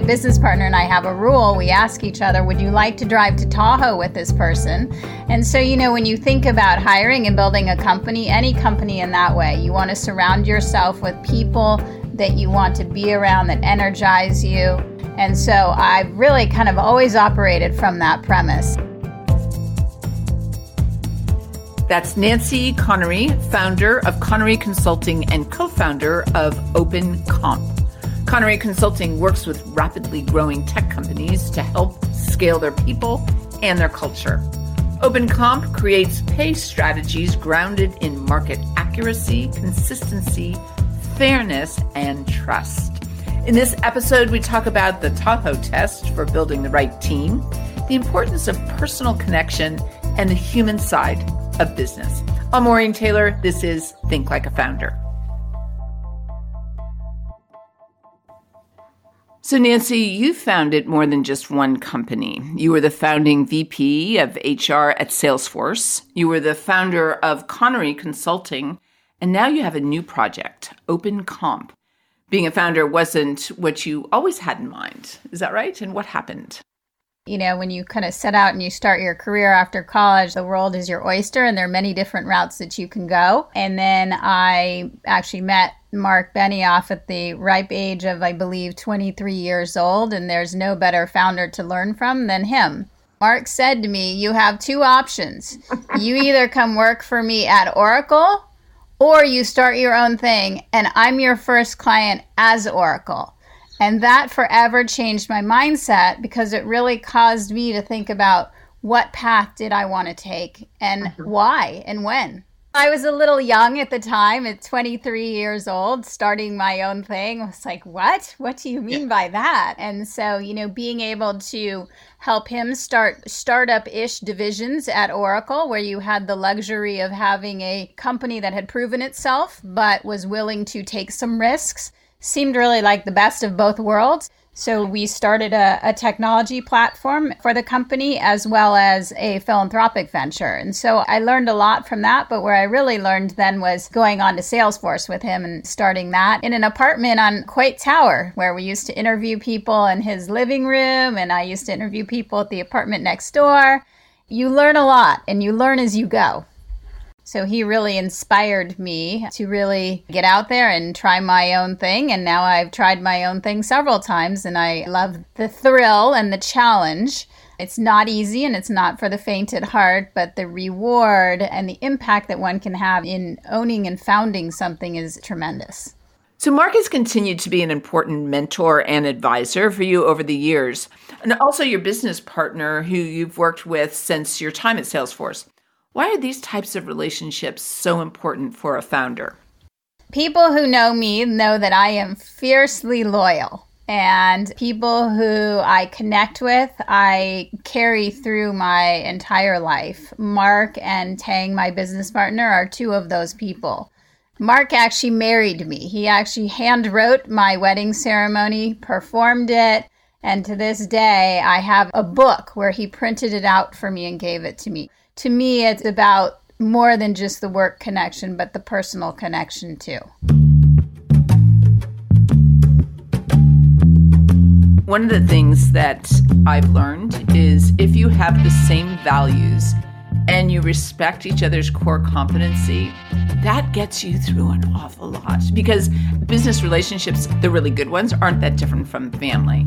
My business partner and I have a rule. We ask each other, Would you like to drive to Tahoe with this person? And so, you know, when you think about hiring and building a company, any company in that way, you want to surround yourself with people that you want to be around that energize you. And so I've really kind of always operated from that premise. That's Nancy Connery, founder of Connery Consulting and co founder of Open Comp. Connery Consulting works with rapidly growing tech companies to help scale their people and their culture. Open Comp creates pay strategies grounded in market accuracy, consistency, fairness, and trust. In this episode, we talk about the Tahoe test for building the right team, the importance of personal connection, and the human side of business. I'm Maureen Taylor. This is Think Like a Founder. So, Nancy, you founded more than just one company. You were the founding VP of HR at Salesforce. You were the founder of Connery Consulting. And now you have a new project, Open Comp. Being a founder wasn't what you always had in mind. Is that right? And what happened? You know, when you kind of set out and you start your career after college, the world is your oyster and there are many different routes that you can go. And then I actually met Mark Benioff at the ripe age of, I believe, 23 years old. And there's no better founder to learn from than him. Mark said to me, You have two options. you either come work for me at Oracle or you start your own thing, and I'm your first client as Oracle. And that forever changed my mindset because it really caused me to think about what path did I want to take and mm-hmm. why and when. I was a little young at the time, at 23 years old, starting my own thing. I was like, what? What do you mean yeah. by that? And so, you know, being able to help him start startup ish divisions at Oracle, where you had the luxury of having a company that had proven itself, but was willing to take some risks seemed really like the best of both worlds. So we started a, a, technology platform for the company as well as a philanthropic venture. And so I learned a lot from that. But where I really learned then was going on to Salesforce with him and starting that in an apartment on Coit Tower, where we used to interview people in his living room. And I used to interview people at the apartment next door. You learn a lot and you learn as you go. So he really inspired me to really get out there and try my own thing. And now I've tried my own thing several times and I love the thrill and the challenge. It's not easy and it's not for the faint at heart, but the reward and the impact that one can have in owning and founding something is tremendous. So, Mark has continued to be an important mentor and advisor for you over the years, and also your business partner who you've worked with since your time at Salesforce. Why are these types of relationships so important for a founder? People who know me know that I am fiercely loyal. And people who I connect with, I carry through my entire life. Mark and Tang, my business partner, are two of those people. Mark actually married me. He actually hand wrote my wedding ceremony, performed it, and to this day, I have a book where he printed it out for me and gave it to me to me, it's about more than just the work connection, but the personal connection too. One of the things that I've learned is if you have the same values and you respect each other's core competency, that gets you through an awful lot because business relationships, the really good ones, aren't that different from family.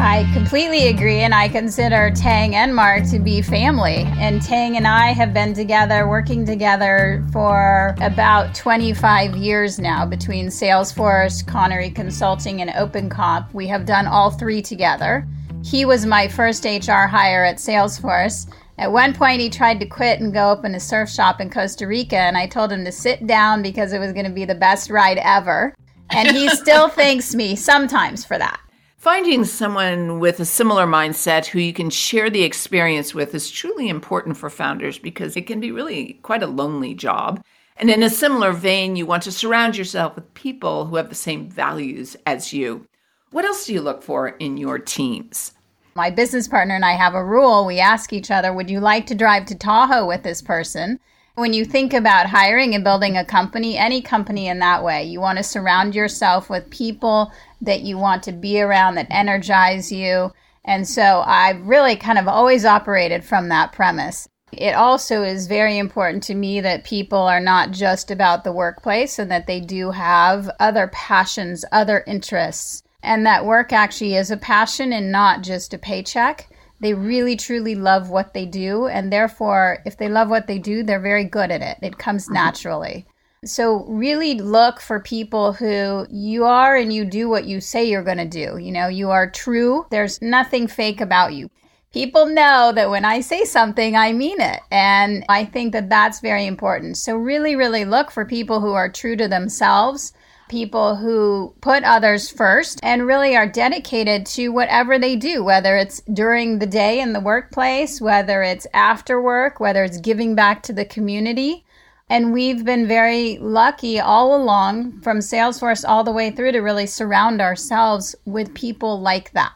I completely agree, and I consider Tang and Mark to be family. And Tang and I have been together, working together for about 25 years now between Salesforce, Connery Consulting, and OpenComp. We have done all three together. He was my first HR hire at Salesforce. At one point, he tried to quit and go open a surf shop in Costa Rica, and I told him to sit down because it was going to be the best ride ever. And he still thanks me sometimes for that. Finding someone with a similar mindset who you can share the experience with is truly important for founders because it can be really quite a lonely job. And in a similar vein, you want to surround yourself with people who have the same values as you. What else do you look for in your teams? My business partner and I have a rule. We ask each other, Would you like to drive to Tahoe with this person? When you think about hiring and building a company, any company in that way, you want to surround yourself with people that you want to be around that energize you. And so I've really kind of always operated from that premise. It also is very important to me that people are not just about the workplace and that they do have other passions, other interests, and that work actually is a passion and not just a paycheck. They really truly love what they do, and therefore, if they love what they do, they're very good at it. It comes mm-hmm. naturally. So, really look for people who you are and you do what you say you're going to do. You know, you are true. There's nothing fake about you. People know that when I say something, I mean it. And I think that that's very important. So, really, really look for people who are true to themselves people who put others first and really are dedicated to whatever they do, whether it's during the day in the workplace, whether it's after work, whether it's giving back to the community. And we've been very lucky all along from Salesforce all the way through to really surround ourselves with people like that.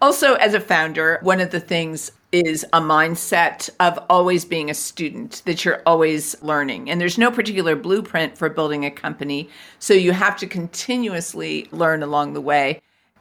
Also, as a founder, one of the things is a mindset of always being a student, that you're always learning. And there's no particular blueprint for building a company. So you have to continuously learn along the way.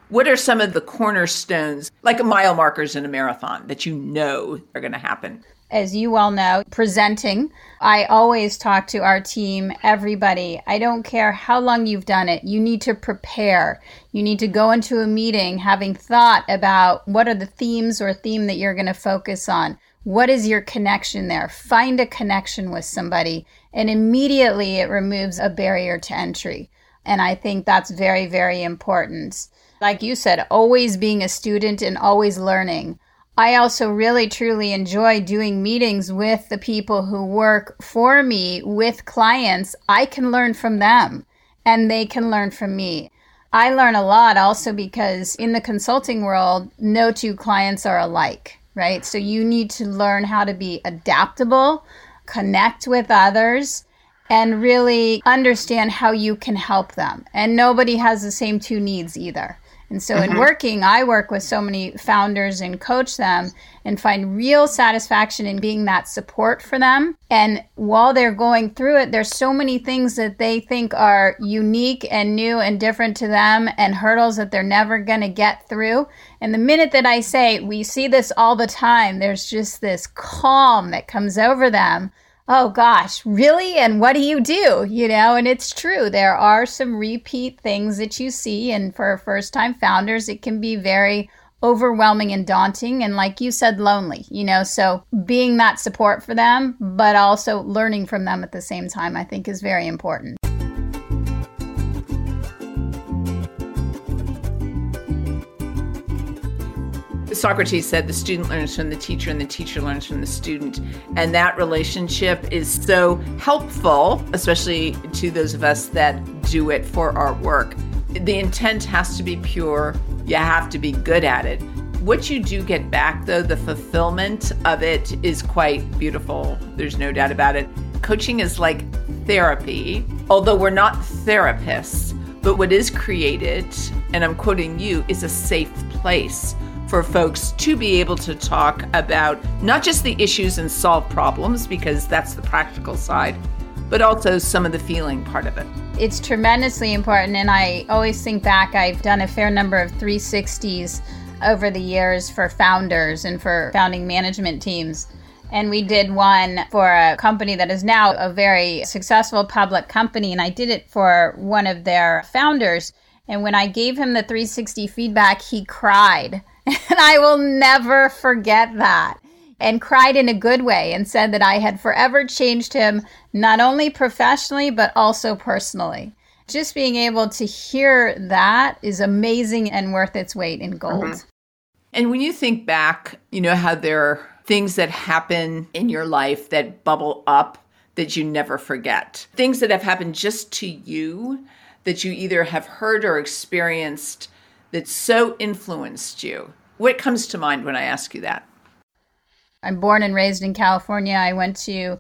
What are some of the cornerstones, like mile markers in a marathon, that you know are going to happen? As you well know, presenting. I always talk to our team, everybody. I don't care how long you've done it. You need to prepare. You need to go into a meeting having thought about what are the themes or theme that you're going to focus on. What is your connection there? Find a connection with somebody, and immediately it removes a barrier to entry. And I think that's very, very important. Like you said, always being a student and always learning. I also really truly enjoy doing meetings with the people who work for me with clients. I can learn from them and they can learn from me. I learn a lot also because in the consulting world, no two clients are alike, right? So you need to learn how to be adaptable, connect with others, and really understand how you can help them. And nobody has the same two needs either. And so, mm-hmm. in working, I work with so many founders and coach them and find real satisfaction in being that support for them. And while they're going through it, there's so many things that they think are unique and new and different to them and hurdles that they're never going to get through. And the minute that I say, we see this all the time, there's just this calm that comes over them oh gosh, really? And what do you do? You know, and it's true. There are some repeat things that you see. And for first time founders, it can be very overwhelming and daunting. And like you said, lonely, you know, so being that support for them, but also learning from them at the same time, I think is very important. Socrates said the student learns from the teacher and the teacher learns from the student. And that relationship is so helpful, especially to those of us that do it for our work. The intent has to be pure, you have to be good at it. What you do get back, though, the fulfillment of it is quite beautiful. There's no doubt about it. Coaching is like therapy, although we're not therapists. But what is created, and I'm quoting you, is a safe place for folks to be able to talk about not just the issues and solve problems, because that's the practical side, but also some of the feeling part of it. It's tremendously important. And I always think back, I've done a fair number of 360s over the years for founders and for founding management teams. And we did one for a company that is now a very successful public company. And I did it for one of their founders. And when I gave him the 360 feedback, he cried and I will never forget that. And cried in a good way and said that I had forever changed him, not only professionally, but also personally. Just being able to hear that is amazing and worth its weight in gold. Mm-hmm. And when you think back, you know how there are things that happen in your life that bubble up that you never forget, things that have happened just to you that you either have heard or experienced that so influenced you? What comes to mind when I ask you that? I'm born and raised in California. I went to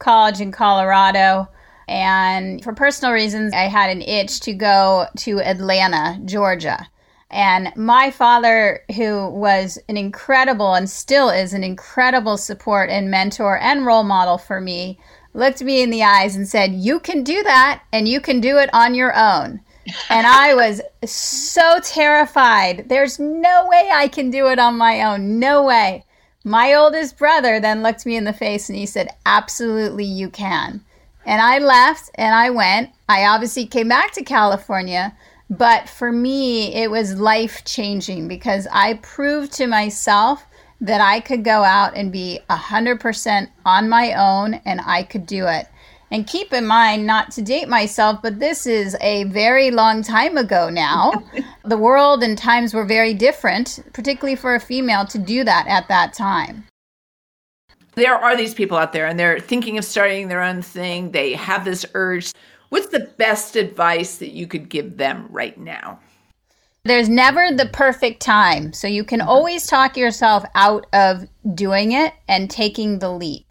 college in Colorado. And for personal reasons, I had an itch to go to Atlanta, Georgia. And my father, who was an incredible and still is an incredible support and mentor and role model for me, looked me in the eyes and said, You can do that and you can do it on your own. And I was so terrified. There's no way I can do it on my own. No way. My oldest brother then looked me in the face and he said, Absolutely, you can. And I left and I went. I obviously came back to California, but for me, it was life changing because I proved to myself that I could go out and be 100% on my own and I could do it. And keep in mind, not to date myself, but this is a very long time ago now. the world and times were very different, particularly for a female to do that at that time. There are these people out there and they're thinking of starting their own thing. They have this urge. What's the best advice that you could give them right now? There's never the perfect time. So you can uh-huh. always talk yourself out of doing it and taking the leap.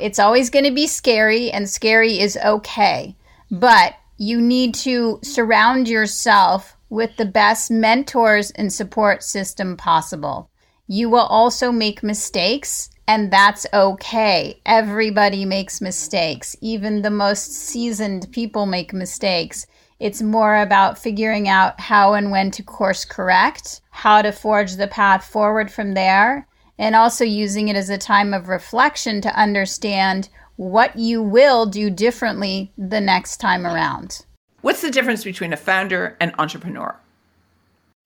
It's always going to be scary, and scary is okay. But you need to surround yourself with the best mentors and support system possible. You will also make mistakes, and that's okay. Everybody makes mistakes. Even the most seasoned people make mistakes. It's more about figuring out how and when to course correct, how to forge the path forward from there, and also using it as a time of reflection to understand what you will do differently the next time around. What's the difference between a founder and entrepreneur?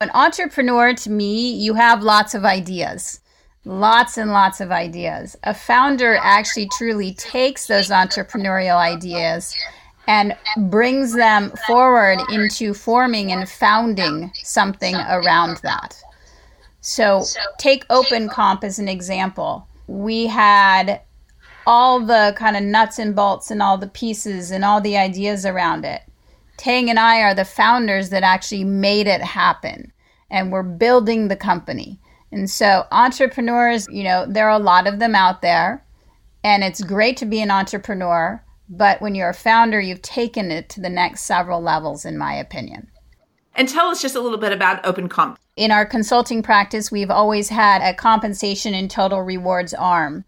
An entrepreneur, to me, you have lots of ideas, lots and lots of ideas. A founder actually truly takes those entrepreneurial ideas and brings them forward into forming and founding something around that. So, take Open Comp as an example. We had all the kind of nuts and bolts and all the pieces and all the ideas around it. Tang and I are the founders that actually made it happen, and we're building the company. And so, entrepreneurs, you know, there are a lot of them out there, and it's great to be an entrepreneur. But when you're a founder, you've taken it to the next several levels, in my opinion. And tell us just a little bit about Open Comp. In our consulting practice, we've always had a compensation and total rewards arm.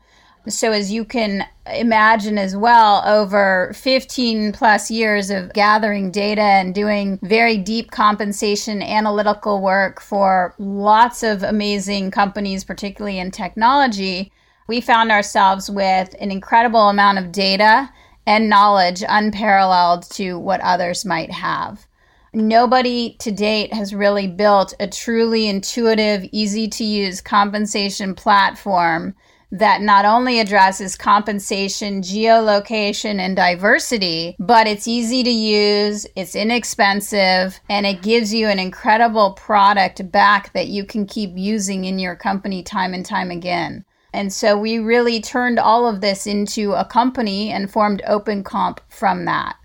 So, as you can imagine as well, over 15 plus years of gathering data and doing very deep compensation analytical work for lots of amazing companies, particularly in technology, we found ourselves with an incredible amount of data and knowledge unparalleled to what others might have. Nobody to date has really built a truly intuitive, easy to use compensation platform that not only addresses compensation, geolocation, and diversity, but it's easy to use, it's inexpensive, and it gives you an incredible product back that you can keep using in your company time and time again. And so we really turned all of this into a company and formed Open Comp from that.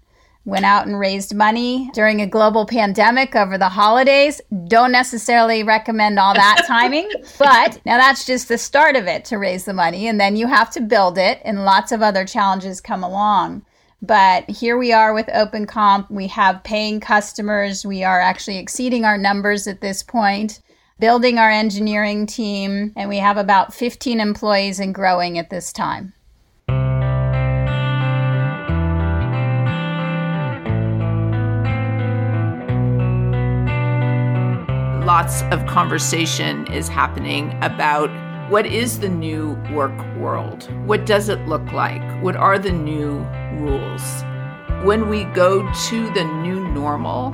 Went out and raised money during a global pandemic over the holidays. Don't necessarily recommend all that timing, but now that's just the start of it to raise the money. And then you have to build it, and lots of other challenges come along. But here we are with Open Comp. We have paying customers. We are actually exceeding our numbers at this point building our engineering team, and we have about 15 employees and growing at this time. Lots of conversation is happening about what is the new work world? What does it look like? What are the new rules? When we go to the new normal,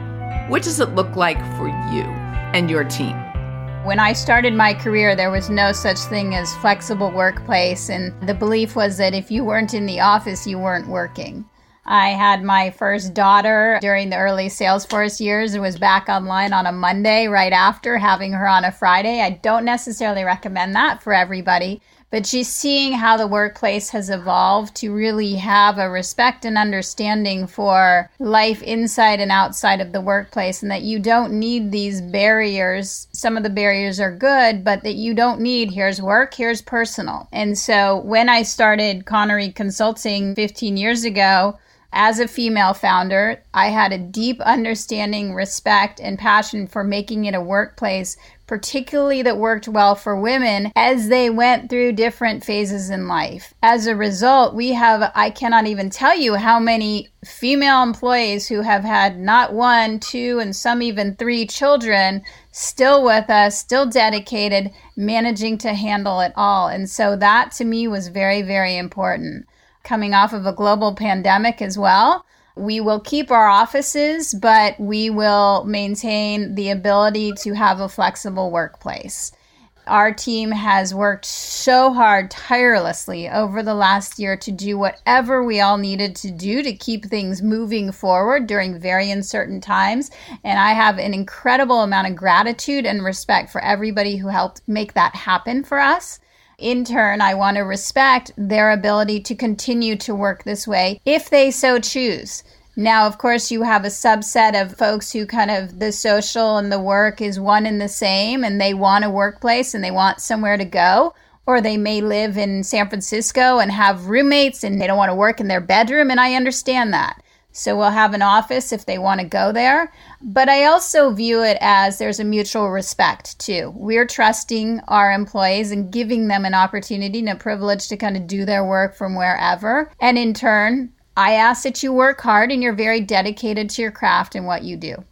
what does it look like for you and your team? When I started my career, there was no such thing as flexible workplace, and the belief was that if you weren't in the office, you weren't working. I had my first daughter during the early Salesforce years and was back online on a Monday right after having her on a Friday. I don't necessarily recommend that for everybody, but just seeing how the workplace has evolved to really have a respect and understanding for life inside and outside of the workplace and that you don't need these barriers. Some of the barriers are good, but that you don't need here's work, here's personal. And so when I started Connery Consulting 15 years ago, as a female founder, I had a deep understanding, respect, and passion for making it a workplace particularly that worked well for women as they went through different phases in life. As a result, we have, I cannot even tell you how many female employees who have had not one, two, and some even three children still with us, still dedicated, managing to handle it all. And so that to me was very, very important. Coming off of a global pandemic as well. We will keep our offices, but we will maintain the ability to have a flexible workplace. Our team has worked so hard, tirelessly over the last year to do whatever we all needed to do to keep things moving forward during very uncertain times. And I have an incredible amount of gratitude and respect for everybody who helped make that happen for us. In turn, I want to respect their ability to continue to work this way if they so choose. Now, of course, you have a subset of folks who kind of the social and the work is one and the same, and they want a workplace and they want somewhere to go. Or they may live in San Francisco and have roommates and they don't want to work in their bedroom, and I understand that. So we'll have an office if they want to go there. But I also view it as there's a mutual respect too. We're trusting our employees and giving them an opportunity and a privilege to kind of do their work from wherever. And in turn, I ask that you work hard and you're very dedicated to your craft and what you do.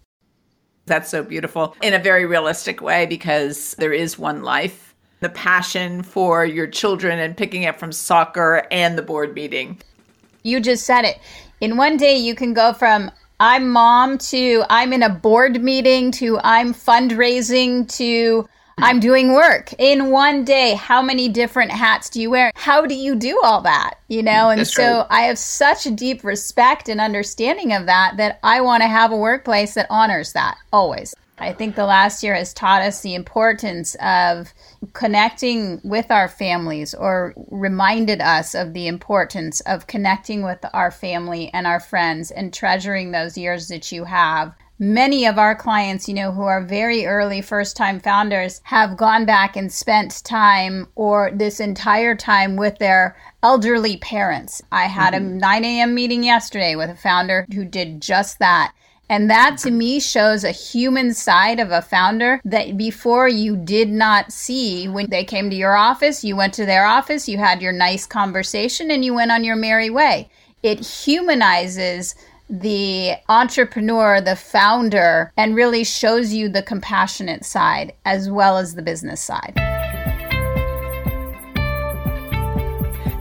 That's so beautiful in a very realistic way because there is one life. The passion for your children and picking up from soccer and the board meeting. You just said it. In one day, you can go from I'm mom to I'm in a board meeting to I'm fundraising to I'm doing work in one day. How many different hats do you wear? How do you do all that? You know, and That's so right. I have such a deep respect and understanding of that that I want to have a workplace that honors that always. I think the last year has taught us the importance of connecting with our families or reminded us of the importance of connecting with our family and our friends and treasuring those years that you have many of our clients, you know, who are very early first time founders have gone back and spent time or this entire time with their elderly parents. I had mm-hmm. a 9 a.m. meeting yesterday with a founder who did just that. And that to me shows a human side of a founder that before you did not see when they came to your office, you went to their office, you had your nice conversation, and you went on your merry way. It humanizes the entrepreneur, the founder, and really shows you the compassionate side as well as the business side.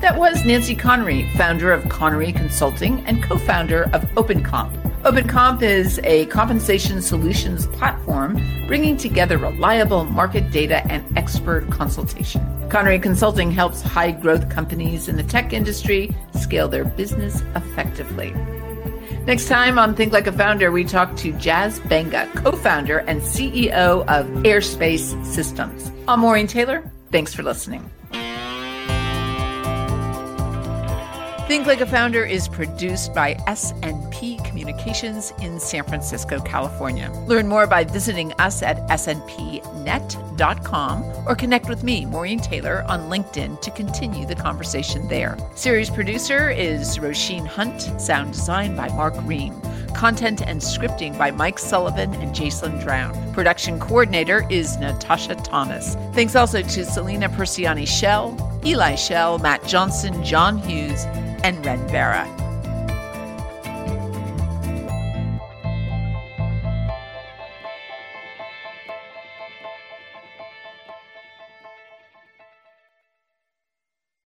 That was Nancy Connery, founder of Connery Consulting and co founder of OpenComp. OpenComp is a compensation solutions platform bringing together reliable market data and expert consultation. Connery Consulting helps high growth companies in the tech industry scale their business effectively. Next time on Think Like a Founder, we talk to Jaz Banga, co founder and CEO of Airspace Systems. I'm Maureen Taylor. Thanks for listening. Think Like a Founder is produced by SNP Communications in San Francisco, California. Learn more by visiting us at snpnet.com or connect with me, Maureen Taylor, on LinkedIn to continue the conversation there. Series producer is Roisin Hunt, sound design by Mark Ream. Content and scripting by Mike Sullivan and Jason Drown. Production coordinator is Natasha Thomas. Thanks also to Selena Persiani Shell, Eli Shell, Matt Johnson, John Hughes, and Ren Vera.